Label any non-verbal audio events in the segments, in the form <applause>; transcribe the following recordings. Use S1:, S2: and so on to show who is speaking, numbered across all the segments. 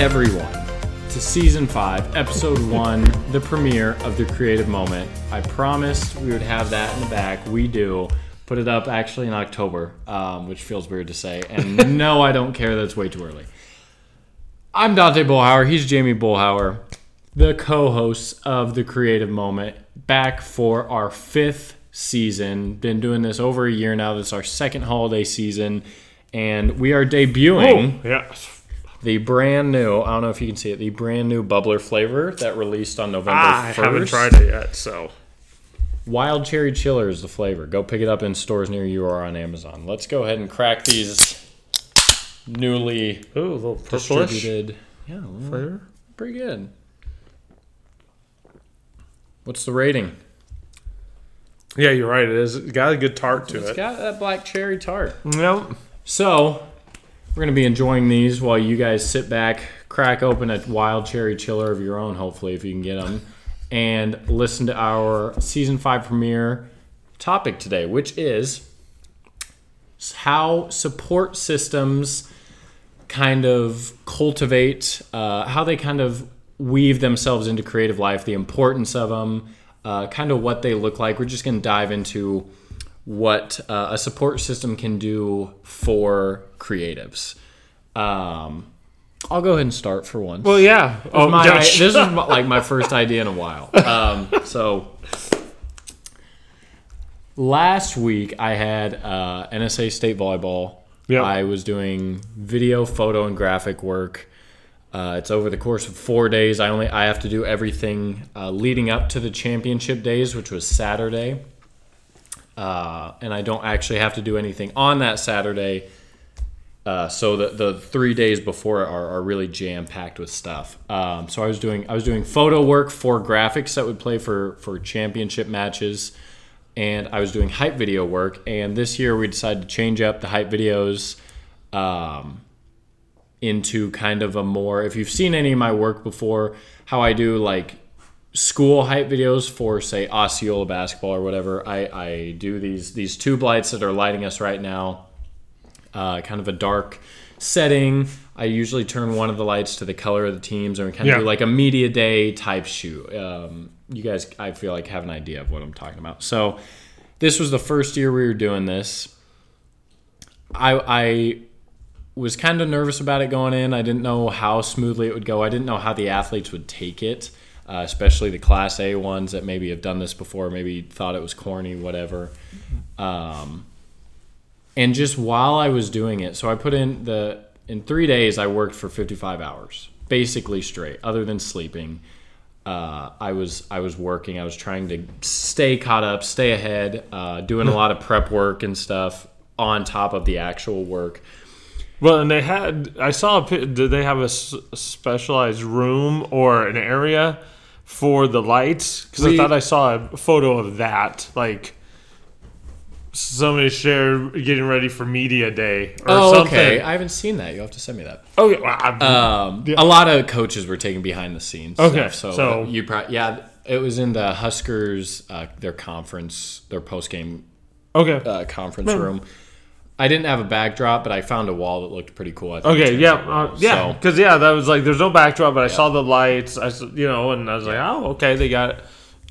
S1: everyone to season five, episode one, the premiere of the creative moment. I promised we would have that in the back. We do. Put it up actually in October, um, which feels weird to say. And <laughs> no, I don't care. That's way too early. I'm Dante Bullhauer. He's Jamie Bullhauer, the co hosts of The Creative Moment, back for our fifth season. Been doing this over a year now. This is our second holiday season. And we are debuting
S2: Yeah.
S1: The brand new, I don't know if you can see it, the brand new bubbler flavor that released on November 1st.
S2: I haven't tried it yet, so.
S1: Wild Cherry Chiller is the flavor. Go pick it up in stores near you or on Amazon. Let's go ahead and crack these newly
S2: Ooh, a little purplish
S1: distributed. Yeah, a little-
S2: flavor.
S1: pretty good. What's the rating?
S2: Yeah, you're right. It is. It got a good tart to
S1: It's
S2: it.
S1: It's got that black cherry tart.
S2: Yep.
S1: So, we're going to be enjoying these while you guys sit back, crack open a wild cherry chiller of your own, hopefully, if you can get them, and listen to our season five premiere topic today, which is how support systems kind of cultivate, uh, how they kind of weave themselves into creative life, the importance of them, uh, kind of what they look like. We're just going to dive into what uh, a support system can do for creatives. Um, I'll go ahead and start for one.
S2: Well, yeah. Oh,
S1: My- this is <laughs> my- like my first idea in a while. Um, so last week I had uh, NSA State Volleyball.
S2: Yep.
S1: I was doing video, photo, and graphic work. Uh, it's over the course of four days. I only I have to do everything uh, leading up to the championship days, which was Saturday, uh, and I don't actually have to do anything on that Saturday. Uh, so the, the three days before are, are really jam packed with stuff. Um, so I was doing I was doing photo work for graphics that would play for for championship matches, and I was doing hype video work. And this year we decided to change up the hype videos um, into kind of a more. If you've seen any of my work before, how I do like school hype videos for say Osceola basketball or whatever. I, I do these these tube lights that are lighting us right now uh, kind of a dark setting. I usually turn one of the lights to the color of the teams, and we kind of
S2: Yeah.
S1: do like a media day type shoot. Um, you guys, I feel like have an idea of what I'm talking about. So, this was the first year we were doing this. I I was kind of nervous about it going in. I didn't know how smoothly it would go. I didn't know how the athletes would take it, uh, especially the Class A ones that maybe have done this before, maybe thought it was corny, whatever. Um, and just while I was doing it, so I put in the in three days I worked for 55 hours, basically straight, other than sleeping. Uh, I was I was working. I was trying to stay caught up, stay ahead, uh, doing a lot of prep work and stuff on top of the actual work.
S2: Well, and they had. I saw. A, did they have a specialized room or an area for the lights? Because I thought I saw a photo of that. Like somebody shared getting ready for media day or
S1: Oh,
S2: something.
S1: okay. I haven't seen that. You have to send me that.
S2: Okay. well, I-
S1: Um, A lot of coaches were taking behind the scenes.
S2: Okay,
S1: stuff, so,
S2: so-
S1: you probably yeah. It was in the Huskers uh, their conference, their post game
S2: okay.
S1: uh, conference room. I didn't have a backdrop, but I found a wall that looked pretty cool. I think
S2: Okay, yeah, uh, yeah,
S1: So,
S2: because yeah, that was like there's no backdrop, but I saw the lights, I you know, and I was like, oh, okay, they got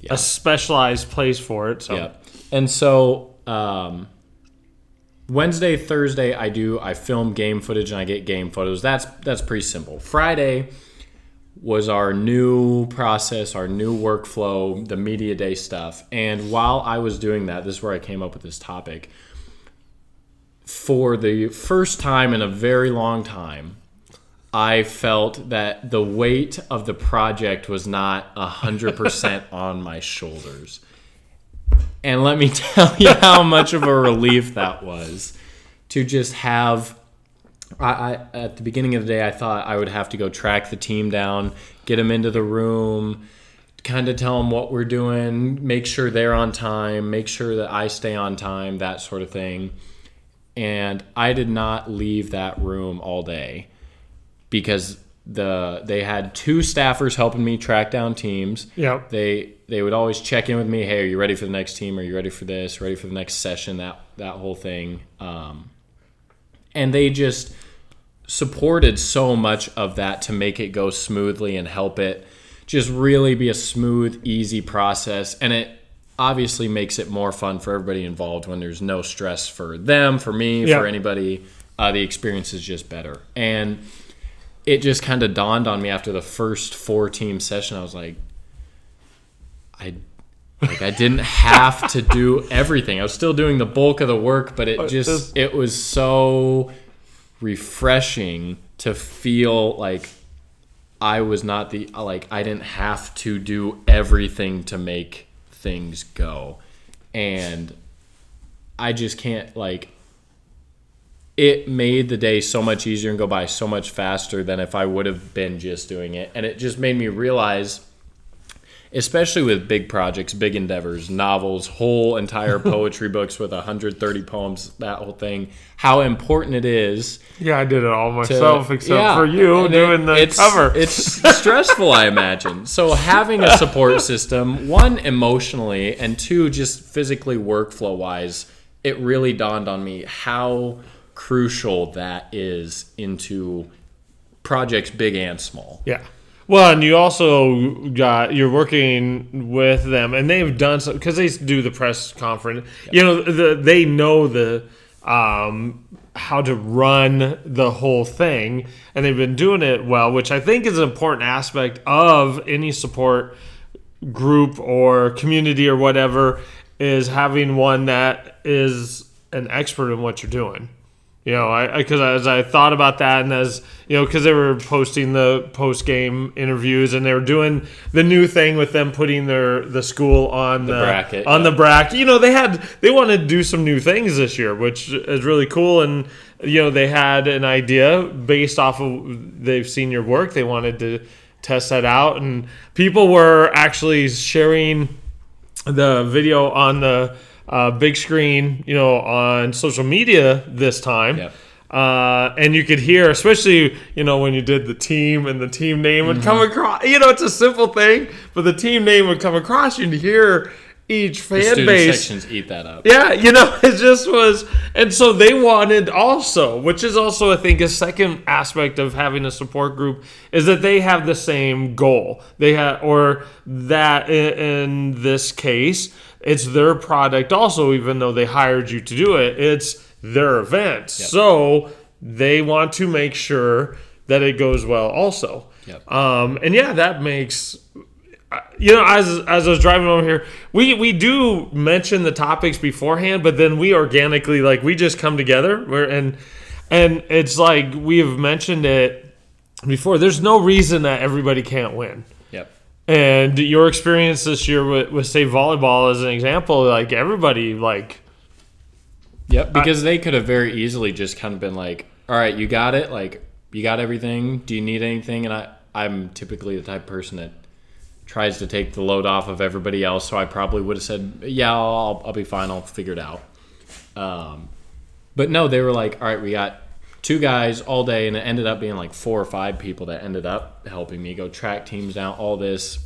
S1: Yeah.
S2: a specialized place for it. So
S1: yeah. And so um, Wednesday, Thursday, I do I film game footage and I get game photos. That's that's pretty simple. Friday was our new process, our new workflow, the media day stuff. And while I was doing that, this is where I came up with this topic. For the first time in a very long time, I felt that the weight of the project was not 100% <laughs> on my shoulders. And let me <laughs> tell you how much of a relief that was to just have. I, I at the beginning of the day, I thought I would have to go track the team down, get them into the room, kind of tell them what we're doing, make sure they're on time, make sure that I stay on time, that sort of thing. And I did not leave that room all day because the they had two staffers helping me track down teams.
S2: Yep.
S1: They they would always check in with me. Hey, are you ready for the next team? Are you ready for this? Ready for the next session? That that whole thing. Um, and they just supported so much of that to make it go smoothly and help it just really be a smooth, easy process. And it obviously makes it more fun for everybody involved when there's no stress for them, for me,
S2: Yeah.
S1: for anybody. Uh, the experience is just better. And it just kind of dawned on me after the first four team session. I was like, I like I didn't <laughs> have to do everything. I was still doing the bulk of the work, but it just it was so refreshing to feel like I was not the like I didn't have to do everything to make things go. And I just can't like it made the day so much easier and go by so much faster than if I would have been just doing it. And it just made me realize especially with big projects, big endeavors, novels, whole entire <laughs> poetry books with 130 poems, that whole thing, how important it is
S2: Yeah, I did it all
S1: to-
S2: myself except
S1: Yeah,
S2: for you doing
S1: it-
S2: the
S1: it's,
S2: cover.
S1: It's stressful, I imagine. So having a support <laughs> system, one emotionally, and two just physically workflow wise, it really dawned on me how crucial that is into projects big and small.
S2: Yeah. Well, and you also got you're working with them, and they've done so because they do the press conference. You know, the, they know the um, how to run the whole thing, and they've been doing it well, which I think is an important aspect of any support group or community or whatever is having one that is an expert in what you're doing. You know, I because as I thought about that, and as you know, because they were posting the post game interviews, and they were doing the new thing with them putting their the school on the,
S1: bracket,
S2: on
S1: yeah.
S2: the bracket. You know, they had they wanted to do some new things this year, which is really cool. And you know, they had an idea based off of they've seen your work. They wanted to test that out, and people were actually sharing the video on the uh, big screen, you know, on social media this time.
S1: Yep.
S2: Uh, and you could hear, especially you know when you did the team and the team name would come
S1: Mm-hmm.
S2: across. You know, it's a simple thing, but the team name would come across you and you hear each fan
S1: student
S2: base.
S1: sections eat that up.
S2: Yeah, you know, <laughs> it just was, and so they wanted also, which is also I think a second aspect of having a support group is that they have the same goal. They have, or that in, in this case, it's their product also, even though they hired you to do it, it's their event. So they want to make sure that it goes well also.
S1: Yep.
S2: Um, and yeah, that makes you know, as as I was driving over here, we we do mention the topics beforehand, but then we organically like we just come together. We're and and it's like we have mentioned it before. There's no reason that everybody can't win. And your experience this year with, with say volleyball as an example, like everybody like
S1: Yep, because they could have very easily just kind of been like, "All right, you got it. Like, you got everything. Do you need anything?" And I, I'm typically the type of person that tries to take the load off of everybody else. So I probably would have said, "Yeah, I'll, I'll be fine. I'll figure it out." Um, but no, they were like, "All right, we got two guys all day," and it ended up being like four or five people that ended up helping me go track teams down. All this,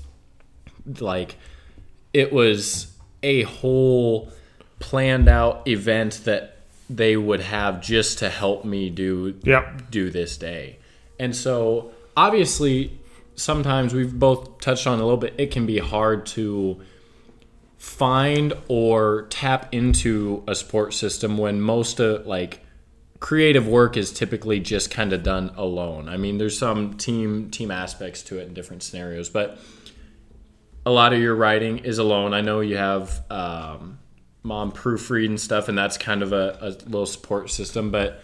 S1: like, it was a whole planned out event that they would have just to help me do
S2: Yep.
S1: do this day. And so obviously sometimes we've both touched on a little bit it can be hard to find or tap into a support system when most of like creative work is typically just kind of done alone. I mean, there's some team team aspects to it in different scenarios, but a lot of your writing is alone. I know you have um, mom proofread and stuff, and that's kind of a, a little support system, but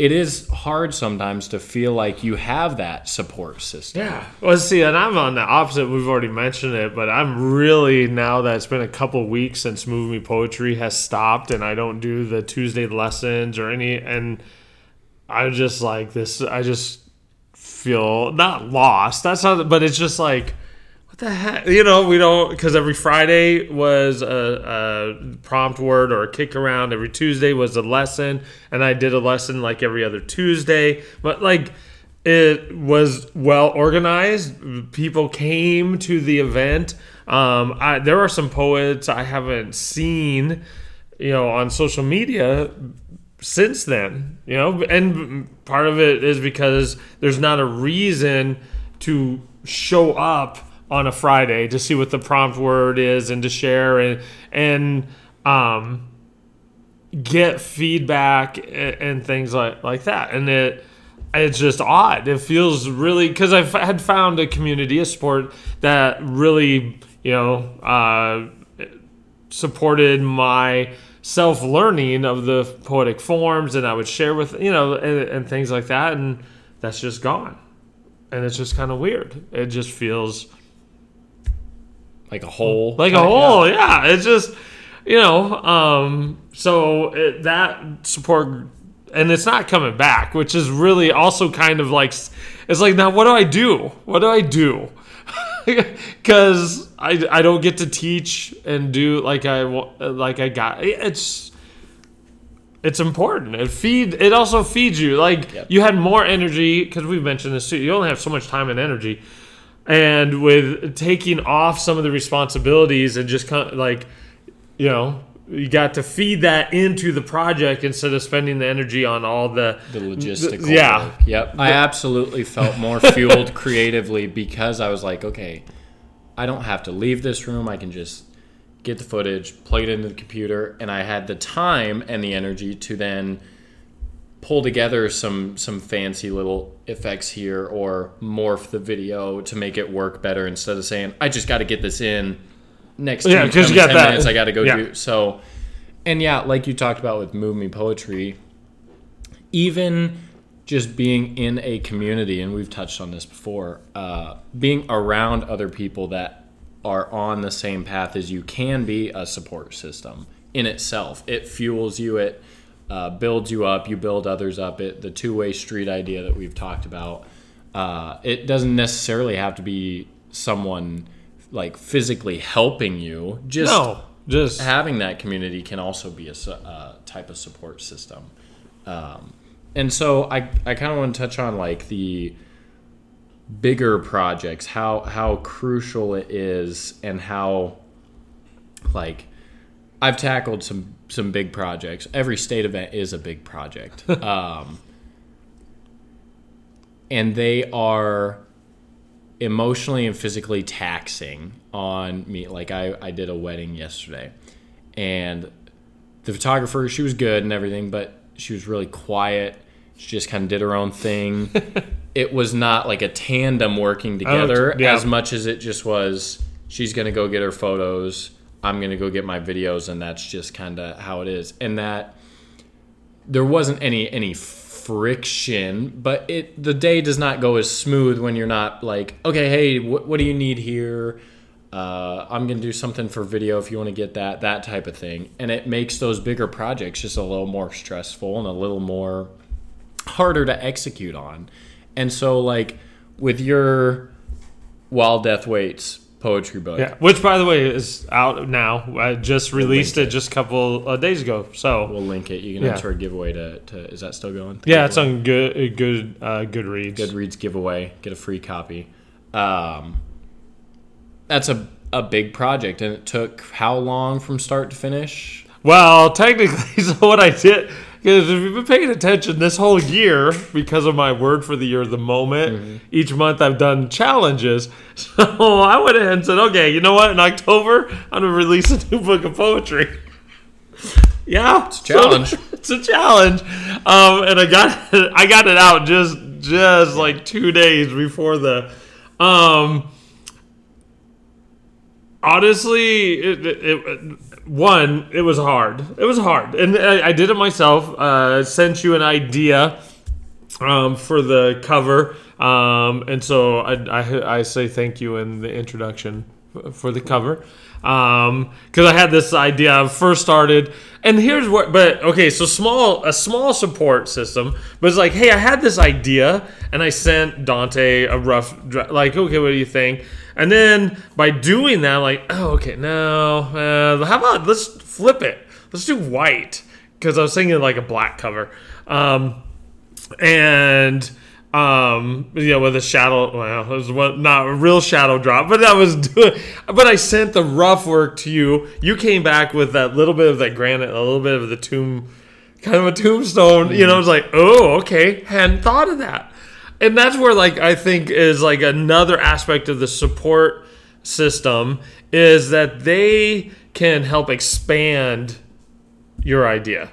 S1: it is hard sometimes to feel like you have that support system.
S2: Yeah. Well, see, and I'm on the opposite. We've already mentioned it, but I'm really now that it's been a couple weeks since Move Me Poetry has stopped, and I don't do the Tuesday lessons or any, and I'm just like this. I just feel not lost. That's not, but it's just like. The heck? You know, we don't because every Friday was a, a prompt word or a kick around. Every Tuesday was a lesson, and I did a lesson like every other Tuesday. But like, it was well organized. People came to the event. Um, I, there are some poets I haven't seen, you know, on social media since then, you know, and part of it is because there's not a reason to show up on a Friday to see what the prompt word is and to share and and um, get feedback and, and things like like that. And it it's just odd. It feels really because I've had found a community of support that really you know uh, supported my self learning of the poetic forms, and I would share with you know and, and things like that, and that's just gone, and it's just kind of weird. It just feels
S1: like a hole,
S2: like a hole. Yeah, it's just you know. Um, so it, that support, and it's not coming back, which is really also kind of like it's like now what do I do? What do I do? <laughs> because I, I don't get to teach and do like I like I got it's it's important. It feed it also feeds you. Like
S1: Yep.
S2: you had more energy because we've mentioned this too. You only have so much time and energy, and with taking off some of the responsibilities and just kind of like you know you got to feed that into the project instead of spending the energy on all the
S1: the logistical.
S2: yeah.
S1: work. Yep. I absolutely felt more <laughs> fueled creatively because I was like, okay, I don't have to leave this room. I can just get the footage, plug it into the computer, and I had the time and the energy to then pull together some some fancy little effects here or morph the video to make it work better instead of saying I just got to get this in next
S2: Yeah, 'cause you got
S1: 10
S2: that-
S1: minutes I got to go
S2: yeah.
S1: do so and yeah like you talked about with move me poetry even just being in a community, and we've touched on this before, uh, being around other people that are on the same path as you can be a support system in itself. It fuels you, it uh, builds you up, you build others up. It the two way street idea that we've talked about. Uh, it doesn't necessarily have to be someone like physically helping you. Just
S2: no just
S1: having that community can also be a uh, type of support system. Um, and so I, I kind of want to touch on like the bigger projects, how how crucial it is, and how like I've tackled some some big projects. Every state event is a big project, <laughs> um, and they are emotionally and physically taxing on me. Like I, I did a wedding yesterday, and the photographer, she was good and everything, but she was really quiet. She just kind of did her own thing. <laughs> it was not like a tandem working together
S2: yeah.
S1: as much as it just was. She's gonna go get her photos. I'm gonna go get my videos, and that's just kind of how it is. And that there wasn't any any friction, but it the day does not go as smooth when you're not like, okay, hey, wh- what do you need here? Uh, I'm gonna do something for video if you want to get that, that type of thing, and it makes those bigger projects just a little more stressful and a little more harder to execute on. And so, like with your While Death Waits poetry book,
S2: yeah which by the way is out now i just released
S1: link
S2: it just a couple of days ago so
S1: we'll link it. You can
S2: Yeah.
S1: enter a giveaway to, to is that still going?
S2: Yeah it's on good good uh goodreads
S1: Goodreads giveaway, get a free copy. Um, that's a a big project, and it took how long from start to finish?
S2: Well, technically, <laughs> so what I did, because if you've been paying attention this whole year, because of my word for the year, the moment,
S1: Mm-hmm.
S2: each month I've done challenges. <laughs> So I went ahead and said, okay, you know what? In October, I'm going to release a new book of poetry. <laughs> Yeah, it's
S1: a challenge. <laughs>
S2: it's a challenge, um, and I got it, I got it out just just like two days before the. Um, honestly, it, it, it- one, it was hard. It was hard, and I, I did it myself. Uh, sent you an idea um, for the cover, um, and so I, I, I say thank you in the introduction for the cover because I had this idea. I first started, and here's what. But okay, so small, a small support system, but it's like, hey, I had this idea, and I sent Dante a rough, like, okay, what do you think? And then by doing that, like, oh, okay, no, uh, how about let's flip it? Let's do white because I was thinking like a black cover. Um, and um you know with a shadow well it was one, not a real shadow drop but that was <laughs> but i sent the rough work to you you came back with that little bit of that granite a little bit of the tomb kind of a tombstone. You know, it's like, oh, okay, hadn't thought of that. And that's where, like, I think is like another aspect of the support system is that they can help expand your idea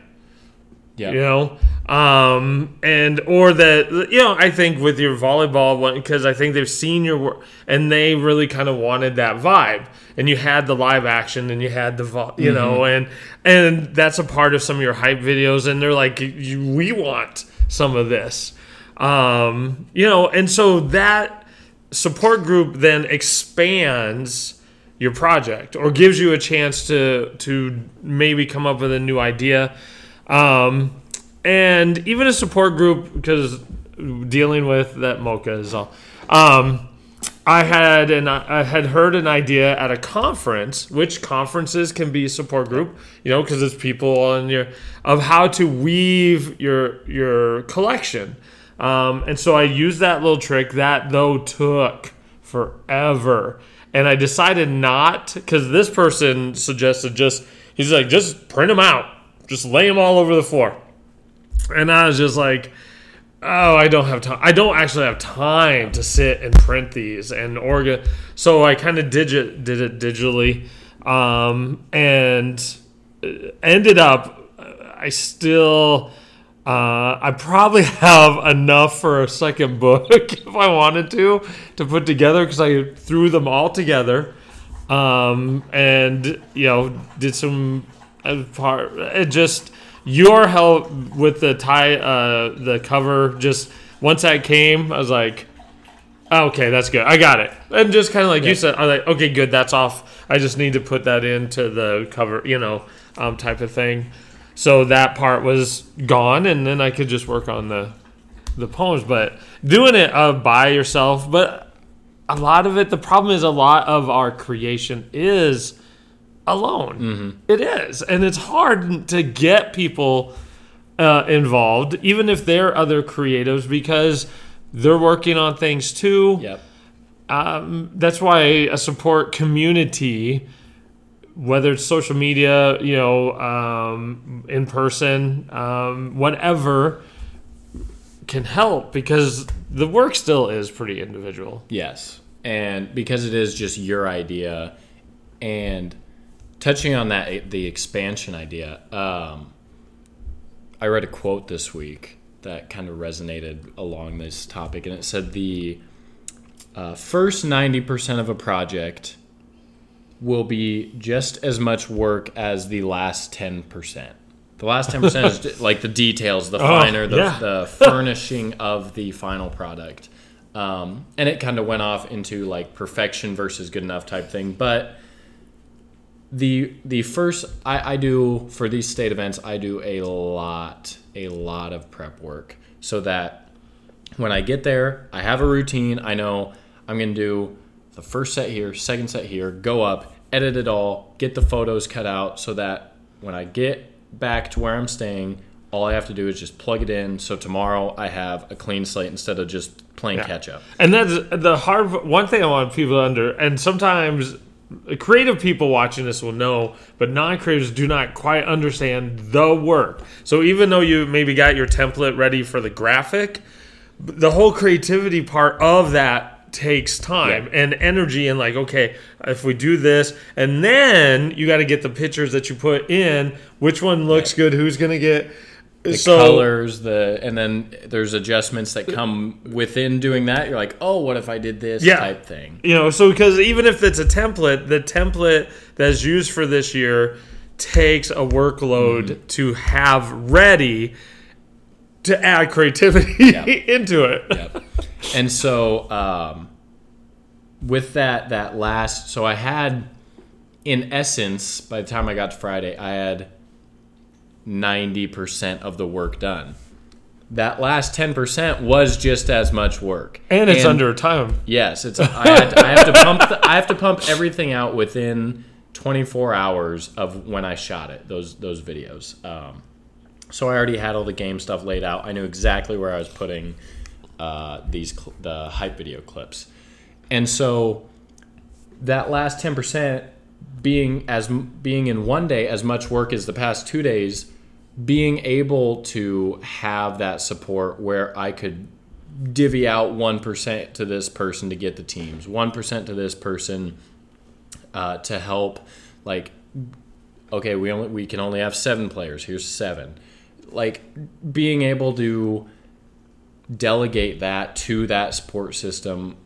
S1: Yeah.
S2: you know um and or that you know i think with your volleyball one because i think they've seen your work and they really kind of wanted that vibe. And you had the live action and you had the vo- you know and and that's a part of some of your hype videos and they're like we want some of this. Um you know and so that support group then expands your project or gives you a chance to to maybe come up with a new idea. Um, and even a support group because dealing with that mocha is all. Um, i had an i had heard an idea at a conference which conferences can be a support group you know because it's people on your of how to weave your your collection. Um, and so i used that little trick that though took forever. And i decided not because this person suggested just he's like just print them out. Just lay them all over the floor and i was just like oh i don't have time i don't actually have time to sit and print these and organ so i kind of digit did it digitally um, and uh, ended up uh, i still uh, I probably <laughs> have enough for a second book <laughs> if I wanted to to put together because I threw them all together, um, and you know did some uh, part. It just your help with the tie, uh, the cover. Just once that came, I was like, okay, that's good. I got it. And just kind of like you said, I was like, okay, good, that's off. I just need to put that into the cover, you know, um, type of thing. So that part was gone, and then I could just work on the the poems. But doing it uh, by yourself, but a lot of it, the problem is a lot of our creation is alone. It is, and it's hard to get people uh, involved, even if they're other creatives, because they're working on things too
S1: Yep.
S2: um, that's why a support community, whether it's social media, you know, um, in person, um, whatever, can help because the work still is pretty individual.
S1: Yes. And because it is just your idea and touching on that the expansion idea, um, I read a quote this week that kind of resonated along this topic and it said the uh, first 90% of a project will be just as much work as the last 10%. The last 10% is <laughs> like the details, the finer, the,
S2: yeah.
S1: the furnishing of the final product. Um, and it kind of went off into like perfection versus good enough type thing. But the the first I, I do for these state events, I do a lot, a lot of prep work so that when I get there, I have a routine. I know I'm going to do the first set here, second set here, go up, edit it all, get the photos cut out so that when I get back to where I'm staying, all I have to do is just plug it in. So tomorrow I have a clean slate instead of just playing catch up.
S2: And that's the hard one thing I want people to under, and sometimes creative people watching this will know, but non-creatives do not quite understand the work. So even though you maybe got your template ready for the graphic, the whole creativity part of that takes time
S1: Yeah.
S2: and energy and like okay if we do this and then you got to get the pictures that you put in which one looks good who's going to get
S1: the
S2: so
S1: colors, the and then there's adjustments that come within doing that. You're like, oh, what if I did this
S2: Yeah.
S1: type thing?
S2: you know so because even if it's a template the template that's used for this year takes a workload to have ready to add creativity <laughs> <laughs> into it
S1: Yep. and so um, with that that last, so I had, in essence, by the time I got to Friday, I had ninety percent of the work done. That last ten percent was just as much work,
S2: and it's under time
S1: Yes, it's. I, had to, I have to pump. The, I have to pump everything out within 24 hours of when I shot it. Those those videos. Um, so I already had all the game stuff laid out. I knew exactly where I was putting uh, these cl- the hype video clips, and so that last 10 percent being as being in one day as much work as the past two days being able to have that support where I could divvy out 1% to this person to get the teams, 1% to this person uh, to help, like, okay, we only we can only have seven players. Here's seven. Like being able to delegate that to that support system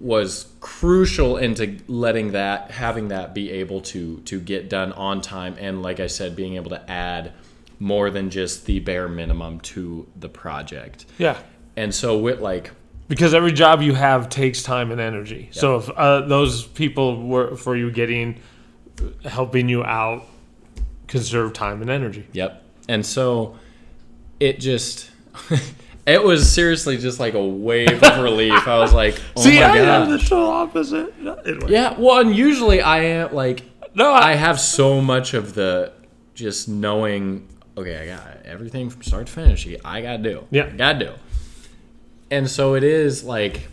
S1: was crucial into letting that having that be able to to get done on time and like I said being able to add more than just the bare minimum to the project.
S2: Yeah.
S1: And so with like
S2: because every job you have takes time and energy. So if uh, those people were for you getting helping you out conserve time and energy.
S1: Yep. And so it just <laughs> it was seriously just like a wave of relief. I was like, oh
S2: See, I am the total opposite. Anyway.
S1: Yeah, well, and usually I am like
S2: No,
S1: I
S2: I,
S1: have so much of the just knowing. Okay, I got everything from start to finish. I gotta do.
S2: Yeah.
S1: Gotta do. And so it is like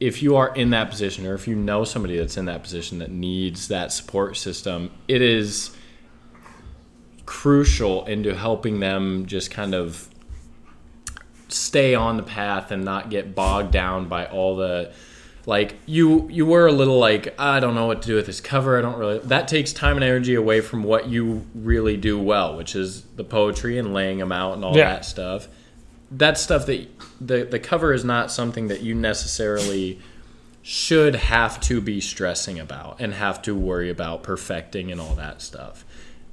S1: if you are in that position, or if you know somebody that's in that position that needs that support system, it is crucial into helping them just kind of stay on the path and not get bogged down by all the like you you were a little like I don't know what to do with this cover. I don't really that takes time and energy away from what you really do well, which is the poetry and laying them out and all
S2: Yeah.
S1: that stuff. that stuff that the the cover is not something that you necessarily should have to be stressing about and have to worry about perfecting and all that stuff.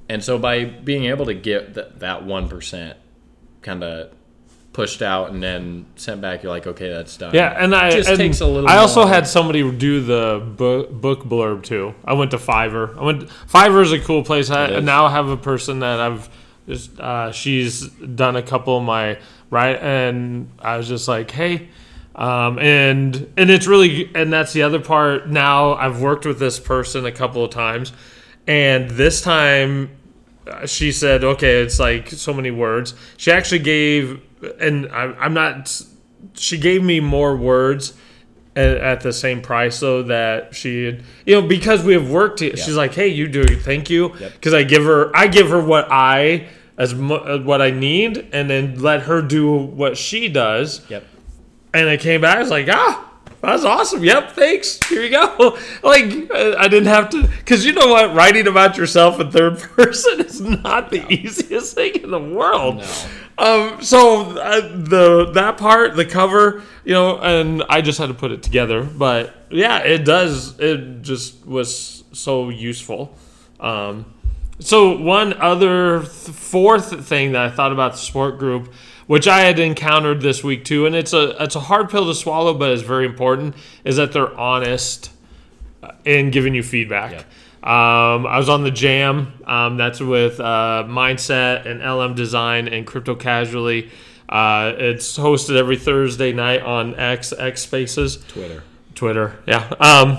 S1: And so by being able to get th- that 1% kind of pushed out and then sent back, you're like, okay, that's done.
S2: yeah, and I
S1: just takes a little
S2: I also
S1: more.
S2: had somebody do the book, book blurb too. I went to Fiverr. I went. Fiverr is a cool place. I now have a person that I've just. Uh, she's done a couple of my right, and I was just like, hey. Um, and and it's really and that's the other part. Now I've worked with this person a couple of times, and this time uh, she said, okay, it's like so many words. She actually gave, and I, I'm not, she gave me more words at, at the same price though that she, you know, because we have worked, to, she's like, hey, you do, thank you.
S1: Yep.
S2: Because I give her, I give her what I, as mu- uh, what I need, and then let her do what she does.
S1: Yep.
S2: And I came back, I was like, ah, that's awesome. Yep, thanks. Here you go. <laughs> Like, I I didn't have to, because you know what? Writing about yourself in third <laughs> person is not the easiest thing in the world.
S1: No.
S2: Um, so uh, the that part, the cover, you know, and I just had to put it together. But yeah, it does. It just was so useful. Um, so one other th- fourth thing that I thought about the sport group, which I had encountered this week too, and it's a it's a hard pill to swallow, but it's very important, is that they're honest in giving you feedback. Um, I was on the Jam. Um, that's with uh, Mindset and LM Design and Crypto Casually. Uh, it's hosted every Thursday night on X X Spaces.
S1: Twitter.
S2: Twitter. Yeah. Um,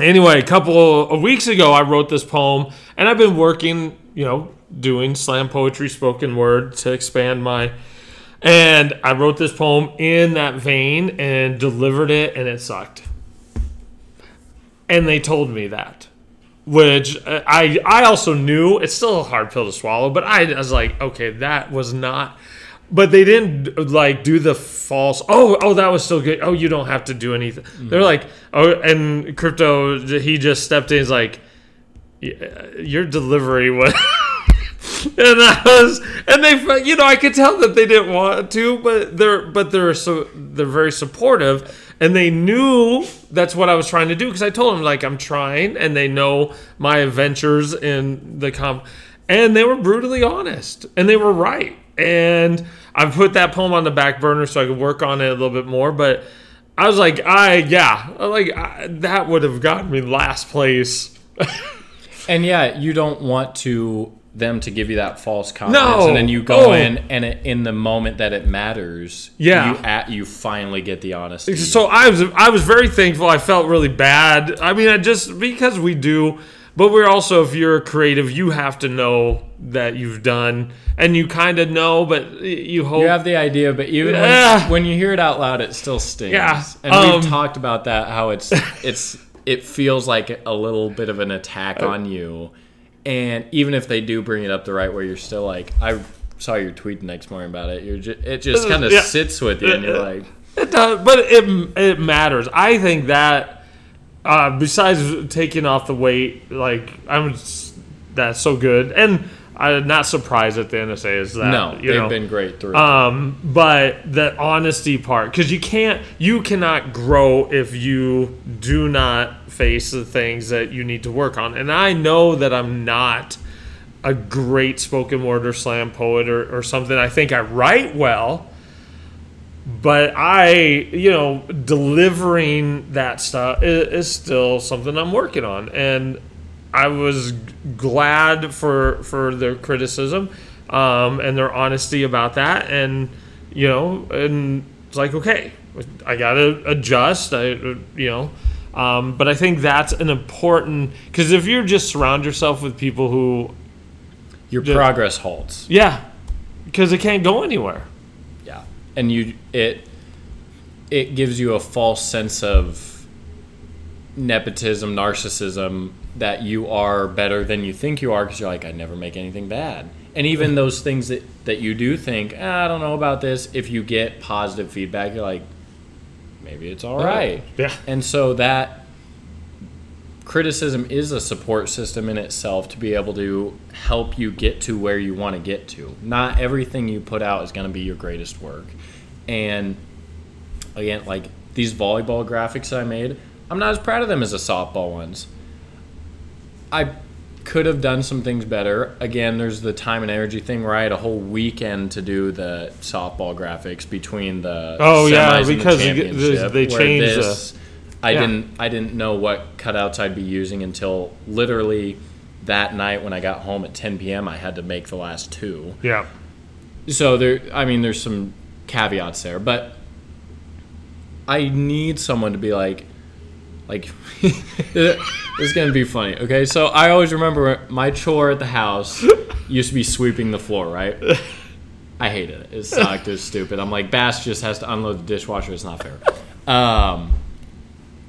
S2: anyway, a couple of weeks ago, I wrote this poem, and I've been working, you know, doing slam poetry, spoken word to expand my. And I wrote this poem in that vein and delivered it, and it sucked. And they told me that, which uh, I I also knew. It's still a hard pill to swallow, but I was like, okay, that was not. But they didn't like do the false. Oh, oh, that was still good. Oh, you don't have to do anything. They're like, oh, and crypto. He just stepped in. He's like, "Yeah, your delivery was. <laughs> and I was, and they, you know, I could tell that they didn't want to, but they're, but they're so they're very supportive, and they knew that's what I was trying to do because I told them like I'm trying, and they know my adventures in the com, and they were brutally honest, and they were right, and I put that poem on the back burner so I could work on it a little bit more, but. I was like, I yeah, like I, that would have gotten me last place. <laughs>
S1: And yeah, you don't want to them to give you that false confidence,
S2: No.
S1: and then you go
S2: Oh.
S1: in, and it, in the moment that it matters,
S2: Yeah.
S1: you at you finally get the honesty.
S2: So I was I was very thankful. I felt really bad. I mean, I just because we do, but we're also if you're a creative, you have to know that you've done, and you kind of know, but you hope.
S1: you have the idea, but even
S2: Yeah.
S1: when, when you hear it out loud, it still stings.
S2: Yeah.
S1: and
S2: Um,
S1: we've talked about that. How it's <laughs> it's it feels like a little bit of an attack on you, And even if they do bring it up the right way, you're still like, I saw your tweet the next morning about it. You're just, it just kind of
S2: Yeah.
S1: sits with you, and you're like,
S2: It does, but it it matters. I think that uh, besides taking off the weight, like I'm that's so good, and I'm not surprised at the NSA is that
S1: no,
S2: you
S1: they've
S2: know.
S1: been great through.
S2: Um, but the honesty part, because you can't, you cannot grow if you do not face the things that you need to work on. And I know that I'm not a great spoken word or slam poet or, or something. I think I write well, but I, you know, delivering that stuff is, is still something I'm working on. And I was glad for for their criticism um, and their honesty about that. And you know, and it's like okay, I gotta adjust. I you know. Um, but I think that's an important because if you just surround yourself with people who,
S1: your progress halts.
S2: yeah, because it can't go anywhere.
S1: Yeah, and you it it gives you a false sense of nepotism, narcissism that you are better than you think you are because you're like, I never make anything bad. And even those things that that you do think, "Ah, I don't know about this. If you get positive feedback, you're like, maybe it's all right.
S2: Yeah.
S1: And so that criticism is a support system in itself to be able to help you get to where you want to get to. Not everything you put out is going to be your greatest work. And again, like these volleyball graphics that I made, I'm not as proud of them as the softball ones. I could have done some things better. Again, there's the time and energy thing where I had a whole weekend to do the softball graphics between the
S2: Oh, yeah,
S1: the
S2: because you they changed the-
S1: this- I
S2: Yeah.
S1: didn't I didn't know what cutouts I'd be using until literally that night when I got home at 10 p.m. I had to make the last two.
S2: Yeah.
S1: So there, I mean, there's some caveats there, but I need someone to be like, like, <laughs> this is gonna be funny. Okay, so I always remember my chore at the house used to be sweeping the floor, right? <laughs> I hated it. It sucked. It was stupid. I'm like, Bass just has to unload the dishwasher. It's not fair. Um,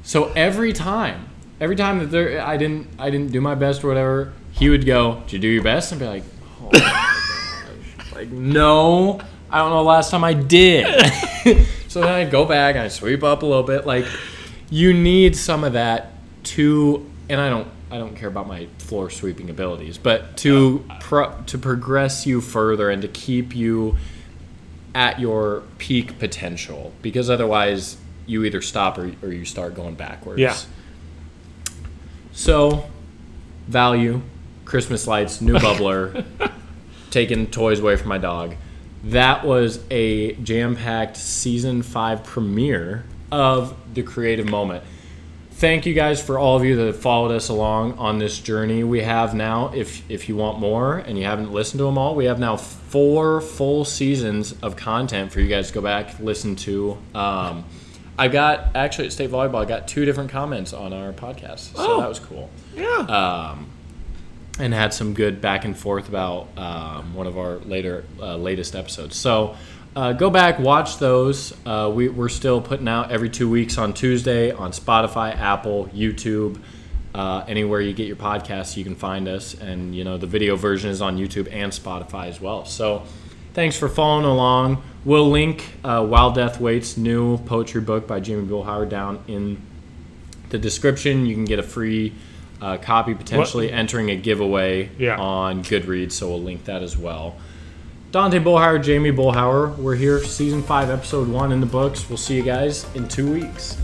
S1: so every time, every time that there, I didn't, I didn't do my best or whatever, he would go, "Did you do your best?" And be like, "Oh my gosh!" Like, no, I don't know. the Last time I did. <laughs> so then I'd go back and I sweep up a little bit. Like, you need some of that to, and I don't, I don't care about my floor sweeping abilities, but to pro, to progress you further and to keep you at your peak potential because otherwise you either stop or, or you start going backwards.
S2: Yeah.
S1: So, value, Christmas lights, new <laughs> bubbler, taking toys away from my dog. That was a jam packed season five premiere of The Creative Moment. Thank you guys for all of you that have followed us along on this journey. We have now, if if you want more and you haven't listened to them all, we have now four full seasons of content for you guys to go back listen to. Um, I got actually at state volleyball, I got two different comments on our podcast, so
S2: Oh.
S1: that was cool
S2: Yeah.
S1: and had some good back and forth about um, one of our later uh, latest episodes. So uh, go back, watch those. Uh, we, we're still putting out every two weeks on Tuesday on Spotify, Apple, YouTube, uh, anywhere you get your podcasts, you can find us. And you know the video version is on YouTube and Spotify as well. So thanks for following along. We'll link uh, While Death Waits new poetry book by Jamie Bullhauer down in the description. You can get a free uh, copy potentially entering a giveaway
S2: Yeah.
S1: on Goodreads, so we'll link that as well. Dante Bullhauer, Jamie Bullhauer, we're here, season five, episode one in the books. We'll see you guys in two weeks.